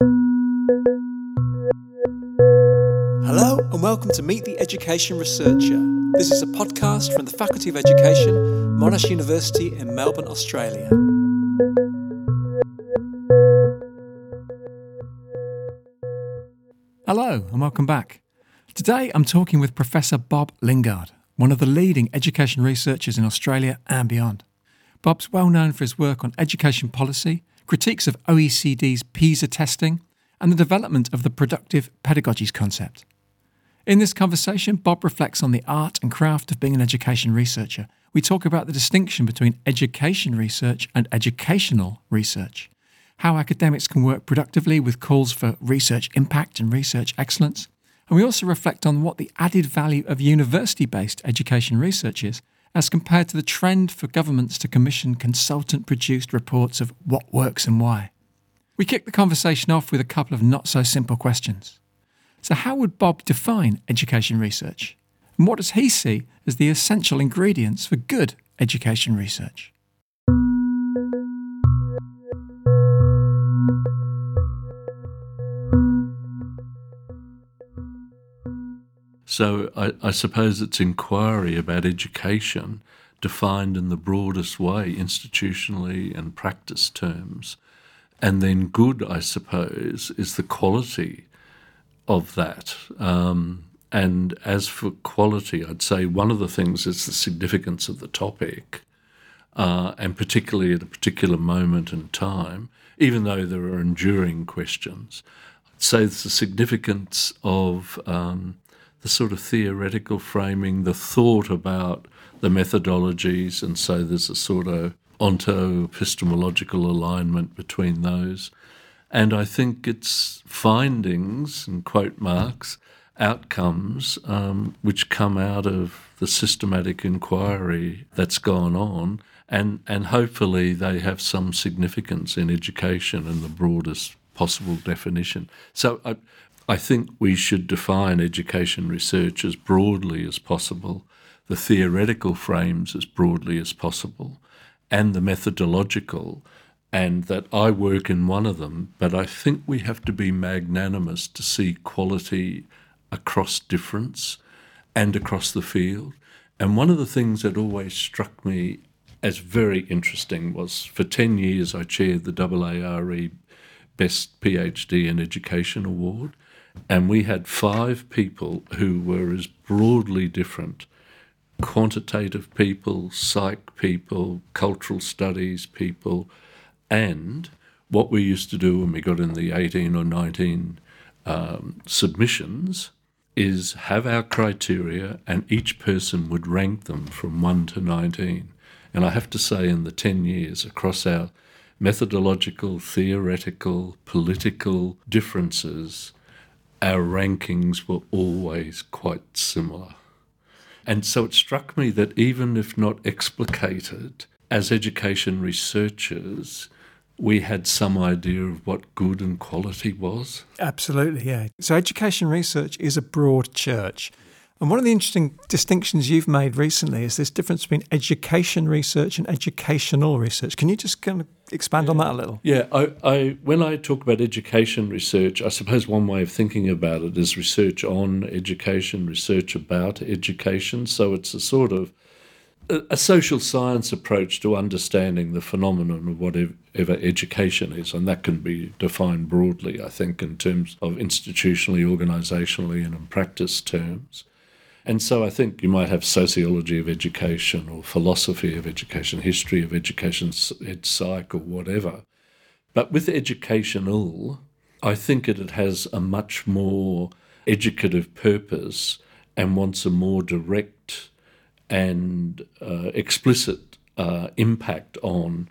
Hello and welcome to Meet the Education Researcher. This is a podcast from the Faculty of Education, Monash University in Melbourne, Australia. Hello and welcome back. Today I'm talking with Professor Bob Lingard, one of the leading education researchers in Australia and beyond. Bob's well known for his work on education policy, critiques of OECD's PISA testing, and the development of the productive pedagogies concept. In this conversation, Bob reflects on the art and craft of being an education researcher. We talk about the distinction between education research and educational research, how academics can work productively with calls for research impact and research excellence. And we also reflect on what the added value of university based education research is as compared to the trend for governments to commission consultant produced reports of what works and why. We kick the conversation off with a couple of not so simple questions. So, how would Bob define education research? And what does he see as the essential ingredients for good education research? So I, I, suppose it's inquiry about education defined in the broadest way, institutionally and practice terms. And then good, I suppose, is the quality of that. Um, and as for quality, I'd say one of the things is the significance of the topic, uh, and particularly at a particular moment in time, even though there are enduring questions. I'd say it's the significance of um, the sort of theoretical framing, the thought about the methodologies, and so there's a sort of onto-epistemological alignment between those. And I think it's findings, and quote marks, outcomes um, which come out of the systematic inquiry that's gone on, and, and hopefully they have some significance in education in the broadest possible definition. So I, I think we should define education research as broadly as possible, the theoretical frames as broadly as possible, and the methodological, and that I work in one of them, but I think we have to be magnanimous to see quality across difference and across the field. And one of the things that always struck me as very interesting was for 10 years I chaired the AARE Best PhD in Education Award. And we had five people who were as broadly different quantitative people, psych people, cultural studies people, and what we used to do when we got in the 18 or 19 um, submissions is have our criteria and each person would rank them from 1 to 19. And I have to say, in the 10 years across our methodological, theoretical, political differences, our rankings were always quite similar. And so it struck me that even if not explicated, as education researchers, we had some idea of what good and quality was. Absolutely, yeah. So education research is a broad church. And one of the interesting distinctions you've made recently is this difference between education research and educational research. Can you just kind of expand yeah. on that a little? Yeah, I, I, when I talk about education research, I suppose one way of thinking about it is research on education, research about education. So it's a sort of a, a social science approach to understanding the phenomenon of whatever education is, and that can be defined broadly, I think, in terms of institutionally, organisationally, and in practice terms. And so I think you might have sociology of education or philosophy of education, history of education, ed psych or whatever. But with educational, I think it has a much more educative purpose and wants a more direct and uh, explicit uh, impact on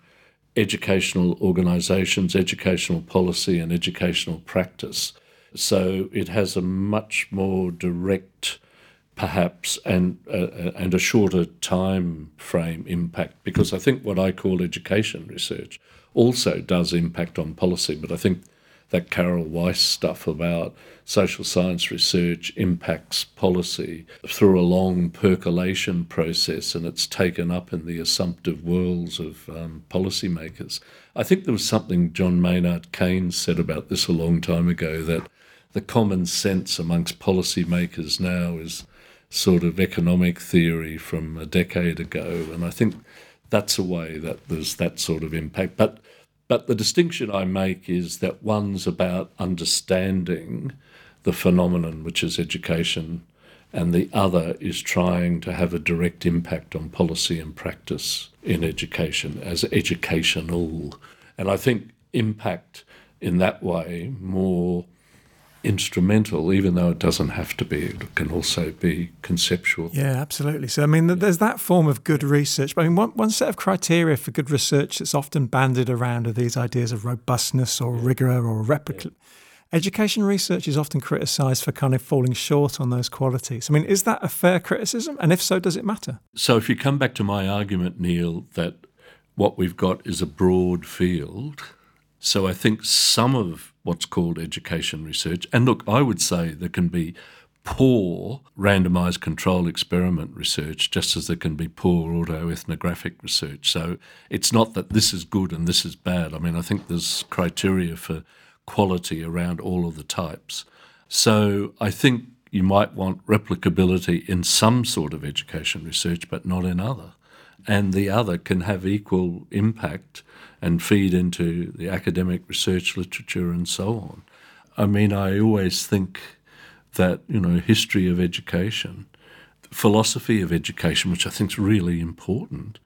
educational organisations, educational policy, and educational practice. So it has a much more direct perhaps and uh, and a shorter time frame impact because I think what I call education research also does impact on policy but I think that Carol Weiss stuff about social science research impacts policy through a long percolation process and it's taken up in the assumptive worlds of um, policymakers. I think there was something John Maynard Keynes said about this a long time ago that the common sense amongst policymakers now is sort of economic theory from a decade ago. And I think that's a way that there's that sort of impact. But but the distinction I make is that one's about understanding the phenomenon, which is education, and the other is trying to have a direct impact on policy and practice in education as educational. And I think impact in that way more instrumental, even though it doesn't have to be. It can also be conceptual. Yeah, absolutely. So, I mean, there's that form of good research. But I mean, one, one set of criteria for good research that's often banded around are these ideas of robustness or rigor or replica. Yeah. Education research is often criticised for kind of falling short on those qualities. I mean, is that a fair criticism? And if so, does it matter? So, if you come back to my argument, Neil, that what we've got is a broad field. So, I think some of what's called education research. And look, I would say there can be poor randomized control experiment research, just as there can be poor autoethnographic research. So it's not that this is good and this is bad. I mean, I think there's criteria for quality around all of the types. So I think you might want replicability in some sort of education research, but not in other. And the other can have equal impact and feed into the academic research literature and so on. I mean, I always think that, you know, history of education, philosophy of education, which I think is really important,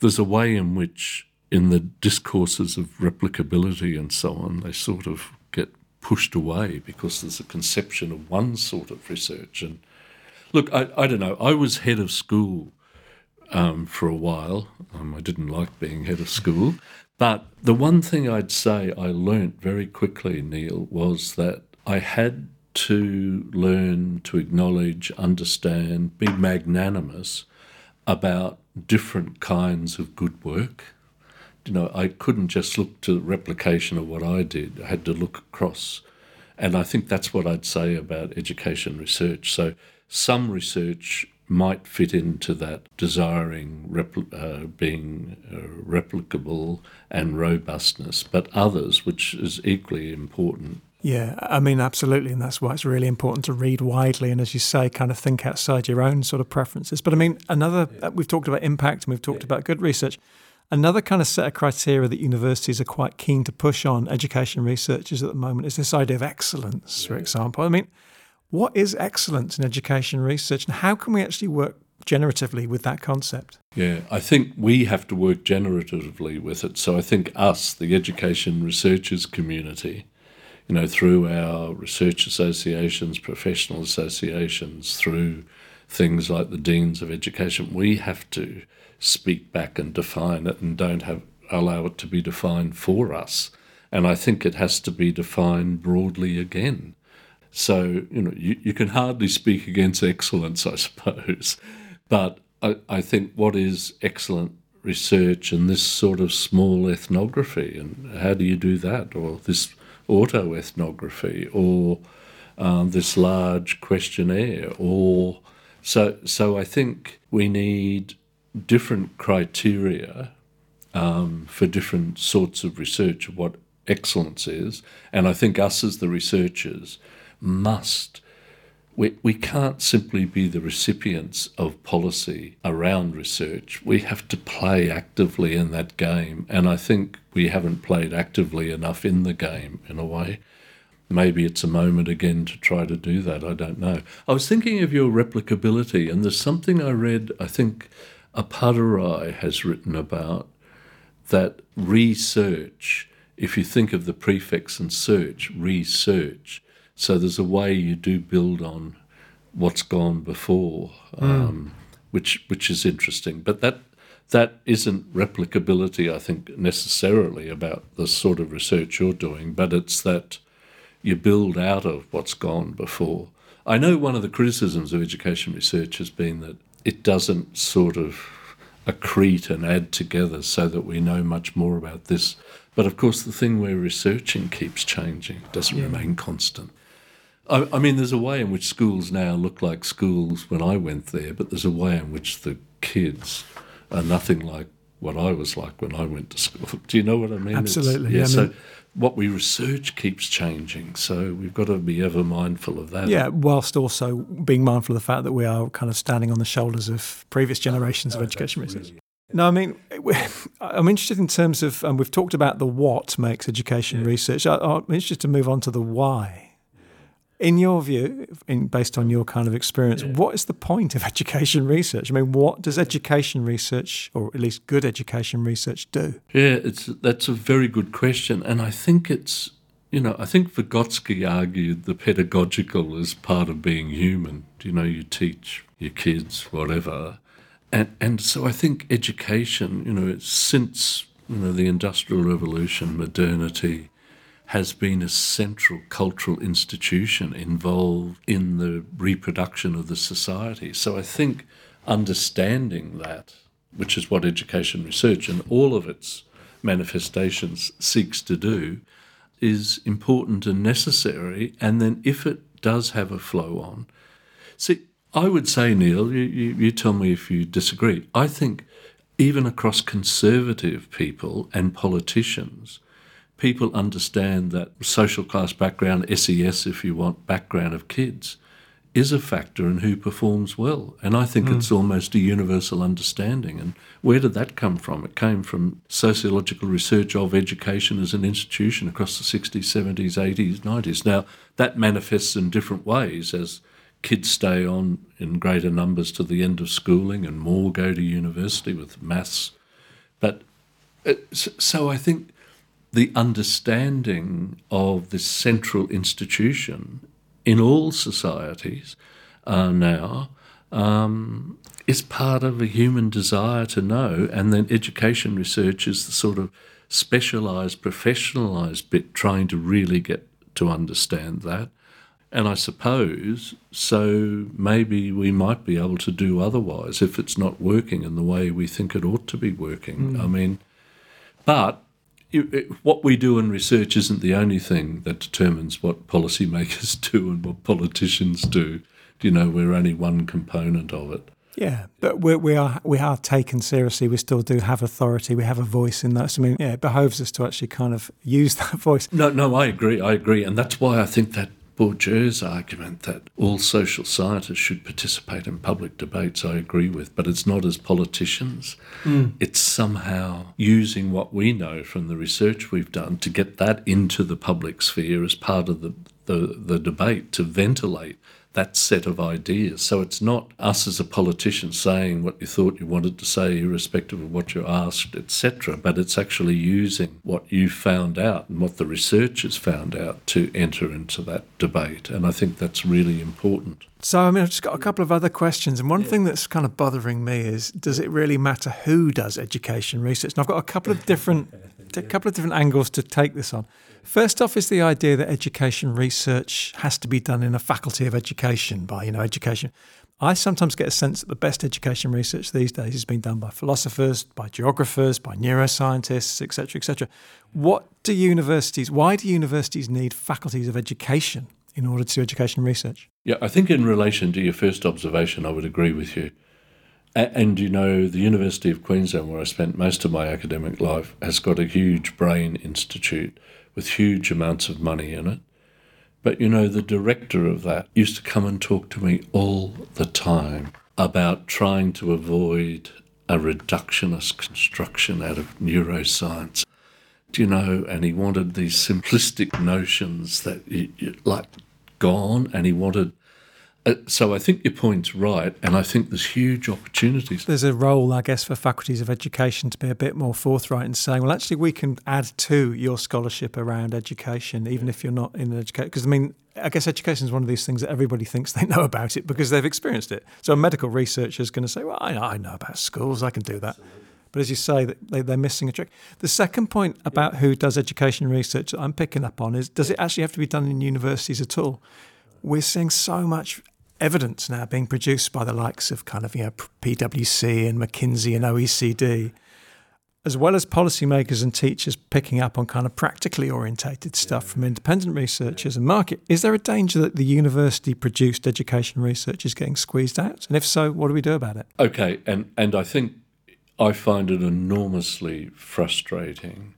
there's a way in which, in the discourses of replicability and so on, they sort of get pushed away because there's a conception of one sort of research. And look, I, I don't know, I was head of school um, for a while. Um, I didn't like being head of school. But the one thing I'd say I learnt very quickly, Neil, was that I had to learn to acknowledge, understand, be magnanimous about different kinds of good work. You know, I couldn't just look to the replication of what I did, I had to look across. And I think that's what I'd say about education research. So, some research might fit into that desiring repl- uh, being uh, replicable and robustness, but others, which is equally important. Yeah, I mean, absolutely. And that's why it's really important to read widely and, as you say, kind of think outside your own sort of preferences. But I mean, another, yeah. we've talked about impact and we've talked yeah. about good research. Another kind of set of criteria that universities are quite keen to push on education researchers at the moment is this idea of excellence, yeah. for example. I mean, what is excellence in education research and how can we actually work generatively with that concept? Yeah, I think we have to work generatively with it. So I think us, the education researchers community, you know, through our research associations, professional associations, through things like the deans of education, we have to speak back and define it and don't have allow it to be defined for us. And I think it has to be defined broadly again. So, you know, you, you can hardly speak against excellence, I suppose. But I, I think what is excellent research and this sort of small ethnography, and how do you do that? Or this auto ethnography, or um, this large questionnaire, or so. So I think we need different criteria um, for different sorts of research of what excellence is, and I think us as the researchers must. We, we can't simply be the recipients of policy around research. We have to play actively in that game. And I think we haven't played actively enough in the game in a way. Maybe it's a moment again to try to do that. I don't know. I was thinking of your replicability, and there's something I read, I think Appadurai has written about that research, if you think of the prefix and search, research, so there's a way you do build on what's gone before, hmm. um, mm. which which is interesting. But that that isn't replicability, I think, necessarily about the sort of research you're doing, but it's that you build out of what's gone before. I know one of the criticisms of education research has been that it doesn't sort of accrete and add together so that we know much more about this But of course, the thing we're researching keeps changing, it doesn't yeah. remain constant. I, I, mean, there's a way in which schools now look like schools when I went there, but there's a way in which the kids are nothing like what I was like when I went to school. Do you know what I mean? Absolutely. yeah, yeah so what we research keeps changing, so we've got to be ever mindful of that. Yeah, whilst also being mindful of the fact that we are kind of standing on the shoulders of previous generations of education research. No, I mean, I'm interested in terms of, and we've talked about the what makes education yeah. research. I'm interested to move on to the why. In your view, in, based on your kind of experience, yeah. what is the point of education research? I mean, what does education research, or at least good education research, do? Yeah, it's that's a very good question, and I think it's you know I think Vygotsky argued the pedagogical is part of being human. You know, you teach your kids whatever, and and so I think education, you know, since you know the industrial revolution, modernity has been a central cultural institution involved in the reproduction of the society. So I think understanding that, which is what education research and all of its manifestations seeks to do, is important and necessary. And then if it does have a flow on, see, I would say, Neil, you, you, you tell me if you disagree. I think even across conservative people and politicians, people understand that social class background, SES, if you want, background of kids, is a factor in who performs well. And I think mm. it's almost a universal understanding. And where did that come from? It came from sociological research of education as an institution across the 60s, 70s, 80s, 90s. Now, that manifests in different ways as kids stay on in greater numbers to the end of schooling and more go to university with maths. But uh, so I think the understanding of this central institution in all societies uh, now um, is part of a human desire to know, and then education research is the sort of specialised, professionalised bit trying to really get to understand that. And I suppose so maybe we might be able to do otherwise if it's not working in the way we think it ought to be working. Mm. I mean, but it, it, what we do in research isn't the only thing that determines what policymakers do and what politicians do. You know, we're only one component of it. Yeah, but we're, we are we are taken seriously. We still do have authority. We have a voice in that. So, I mean, yeah, it behoves us to actually kind of use that voice. No, no, I agree. I agree, and that's why I think that Bourdieu's argument that all social scientists should participate in public debates, I agree with, but it's not as politicians. Mm. It's somehow using what we know from the research we've done to get that into the public sphere as part of the, the, the debate to ventilate that set of ideas. So it's not us as a politician saying what you thought you wanted to say, irrespective of what you asked, etc., but it's actually using what you found out and what the researchers found out to enter into that debate. And I think that's really important. So, I mean, I've just got a couple of other questions. And one yeah. thing that's kind of bothering me is does it really matter who does education research? And I've got a couple of different. A couple of different angles to take this on. First off, is the idea that education research has to be done in a faculty of education by, you know, education. I sometimes get a sense that the best education research these days is being done by philosophers, by geographers, by neuroscientists, etc., etc. What do universities? Why do universities need faculties of education in order to do education research? Yeah, I think in relation to your first observation, I would agree with you. And you know, the University of Queensland, where I spent most of my academic life, has got a huge brain institute with huge amounts of money in it. But you know, the director of that used to come and talk to me all the time about trying to avoid a reductionist construction out of neuroscience. Do you know, and he wanted these simplistic notions that, like, gone, and he wanted Uh, so I think your point's right, and I think there's huge opportunities. There's a role, I guess, for faculties of education to be a bit more forthright in saying, well, actually, we can add to your scholarship around education, even if you're not in an education. Because I mean, I guess education is one of these things that everybody thinks they know about it because they've experienced it. So a medical researcher is going to say, well, I know, I know about schools, I can do that. But as you say, they're missing a trick. The second point about who does education research that I'm picking up on is does it actually have to be done in universities at all? We're seeing so much evidence now being produced by the likes of kind of you know PwC and McKinsey and OECD as well as policymakers and teachers picking up on kind of practically orientated stuff yeah. from independent researchers and market, is there a danger that the university produced education research is getting squeezed out? And if so, what do we do about it? Okay, and, and I think I find it enormously frustrating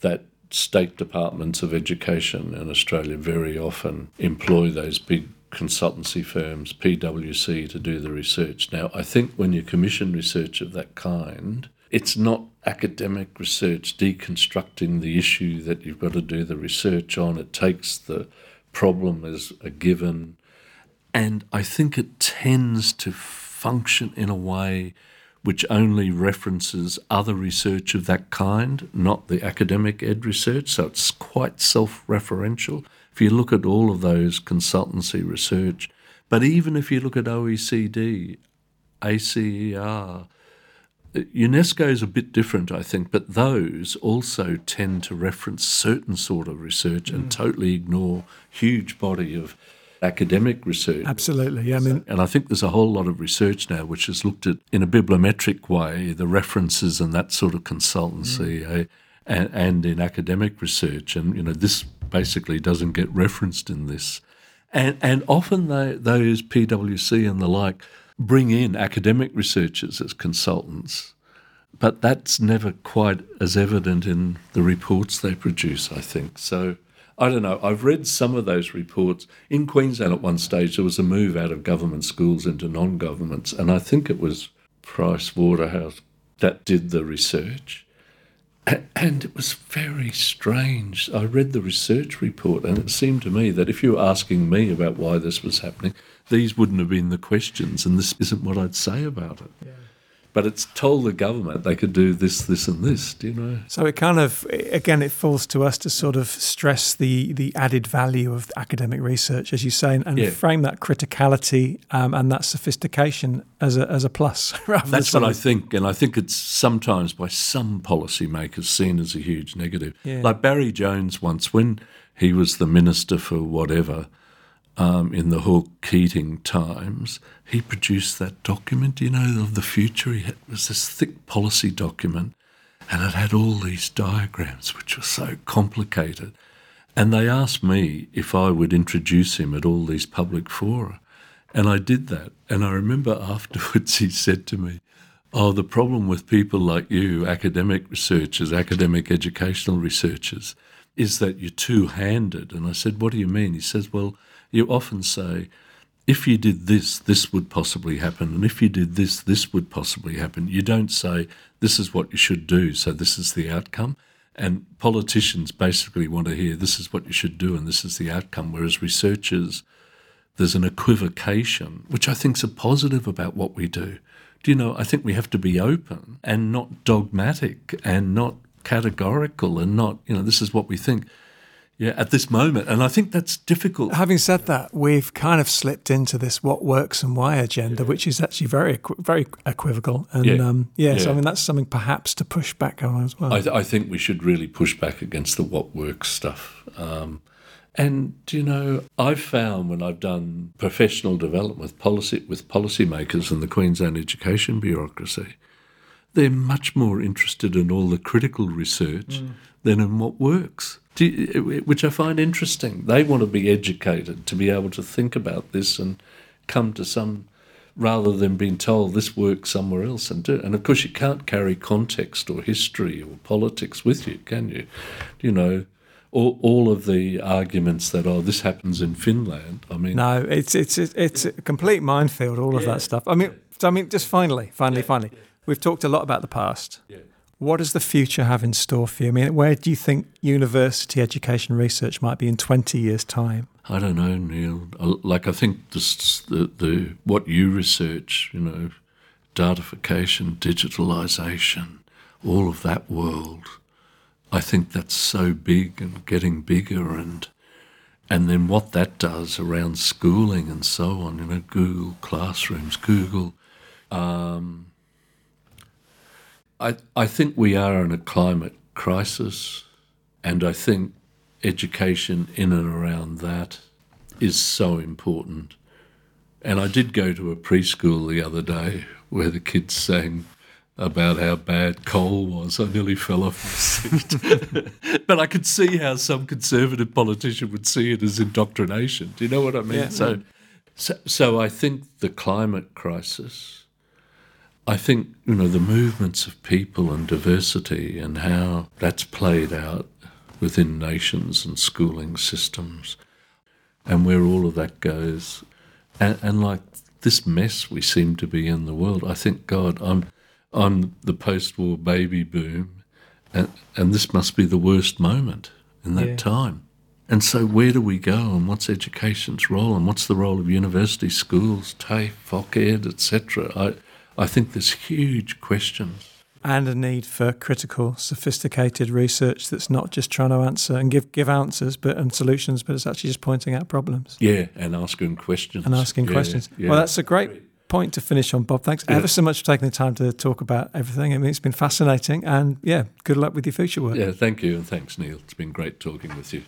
that state departments of education in Australia very often employ those big consultancy firms, PwC, to do the research. Now, I think when you commission research of that kind, it's not academic research deconstructing the issue that you've got to do the research on. It takes the problem as a given. And I think it tends to function in a way which only references other research of that kind, not the academic ed research. So it's quite self referential. If you look at all of those consultancy research, but even if you look at OECD, ACER, UNESCO is a bit different, I think, but those also tend to reference certain sort of research and mm. totally ignore huge body of academic research. Absolutely, yeah. I mean, and I think there's a whole lot of research now which has looked at in a bibliometric way the references and that sort of consultancy, mm. eh, and, and in academic research, and you know this basically doesn't get referenced in this, and and often they, those PwC and the like bring in academic researchers as consultants, but that's never quite as evident in the reports they produce, I think. So I don't know. I've read some of those reports. In Queensland at one stage, there was a move out of government schools into non governments, and I think it was Price Waterhouse that did the research. And it was very strange. I read the research report, and it seemed to me that if you were asking me about why this was happening, these wouldn't have been the questions, and this isn't what I'd say about it. Yeah. But it's told the government they could do this, this, and this. Do you know? So it kind of, again, it falls to us to sort of stress the the added value of academic research, as you say, and, yeah. frame that criticality um, and that sophistication as a as a plus. That's what I think, and I think it's sometimes by some policymakers seen as a huge negative. Yeah. Like Barry Jones once, when he was the minister for whatever um, in the Hawke Keating times, he produced that document, you know, of the future. He Had, it was this thick policy document, and it had all these diagrams, which were so complicated. And they asked me if I would introduce him at all these public fora. And I did that. And I remember afterwards he said to me, Oh, the problem with people like you, academic researchers, academic educational researchers, is that you're two handed. And I said, What do you mean? He says, Well, you often say, if you did this, this would possibly happen. And if you did this, this would possibly happen. You don't say, this is what you should do, so this is the outcome. And politicians basically want to hear, this is what you should do, and this is the outcome. Whereas researchers, there's an equivocation, which I think is a positive about what we do. Do you know, I think we have to be open and not dogmatic and not categorical and not, you know, this is what we think yeah, at this moment. And I think that's difficult. Having said that, we've kind of slipped into this what works and why agenda, yeah. which is actually very, very equivocal. And yeah. Um, yeah, yeah, so I mean, that's something perhaps to push back on as well. I, th- I think we should really push back against the what works stuff. Um, and you know, I've found when I've done professional development with policy with policymakers and the Queensland education bureaucracy, they're much more interested in all the critical research mm. than in what works which I find interesting. They want to be educated to be able to think about this and come to some, rather than being told this works somewhere else and do it. And of course, you can't carry context or history or politics with you, can you? You know, all, all of the arguments that oh this happens in Finland. I mean, no, it's it's it's a complete minefield. All of that stuff. I mean, so, I mean, just finally, finally, yeah, finally, yeah. We've talked a lot about the past. Yeah. What does the future have in store for you? I mean, where do you think university education research might be in 20 years' time? I don't know, Neil. Like, I think this, the, the what you research, you know, datafication, digitalization, all of that world, I think that's so big and getting bigger and and then what that does around schooling and so on, you know, Google Classrooms, Google um, I, I think we are in a climate crisis, and I think education in and around that is so important. And I did go to a preschool the other day where the kids sang about how bad coal was. I nearly fell off my seat. but I could see how some conservative politician would see it as indoctrination. Do you know what I mean? Yeah. So, so, so I think the climate crisis, I think, you know, the movements of people and diversity and how that's played out within nations and schooling systems and where all of that goes. And, and like this mess we seem to be in the world, I think, God, I'm, I'm the post war baby boom, and, and this must be the worst moment in that Yeah. time. And so, where do we go, and what's education's role, and what's the role of university, schools, TAFE, FOCED, etc.? I, think there's huge questions. and a need for critical, sophisticated research that's not just trying to answer and give give answers, but and solutions, but it's actually just pointing out problems Yeah, and asking questions. and asking Yeah, questions. yeah. Well, that's a great point to finish on, Bob. Thanks Yeah. ever so much for taking the time to talk about everything. I mean, it's been fascinating, and yeah, good luck with your future work. Yeah, thank you, and thanks, Neil. It's been great talking with you.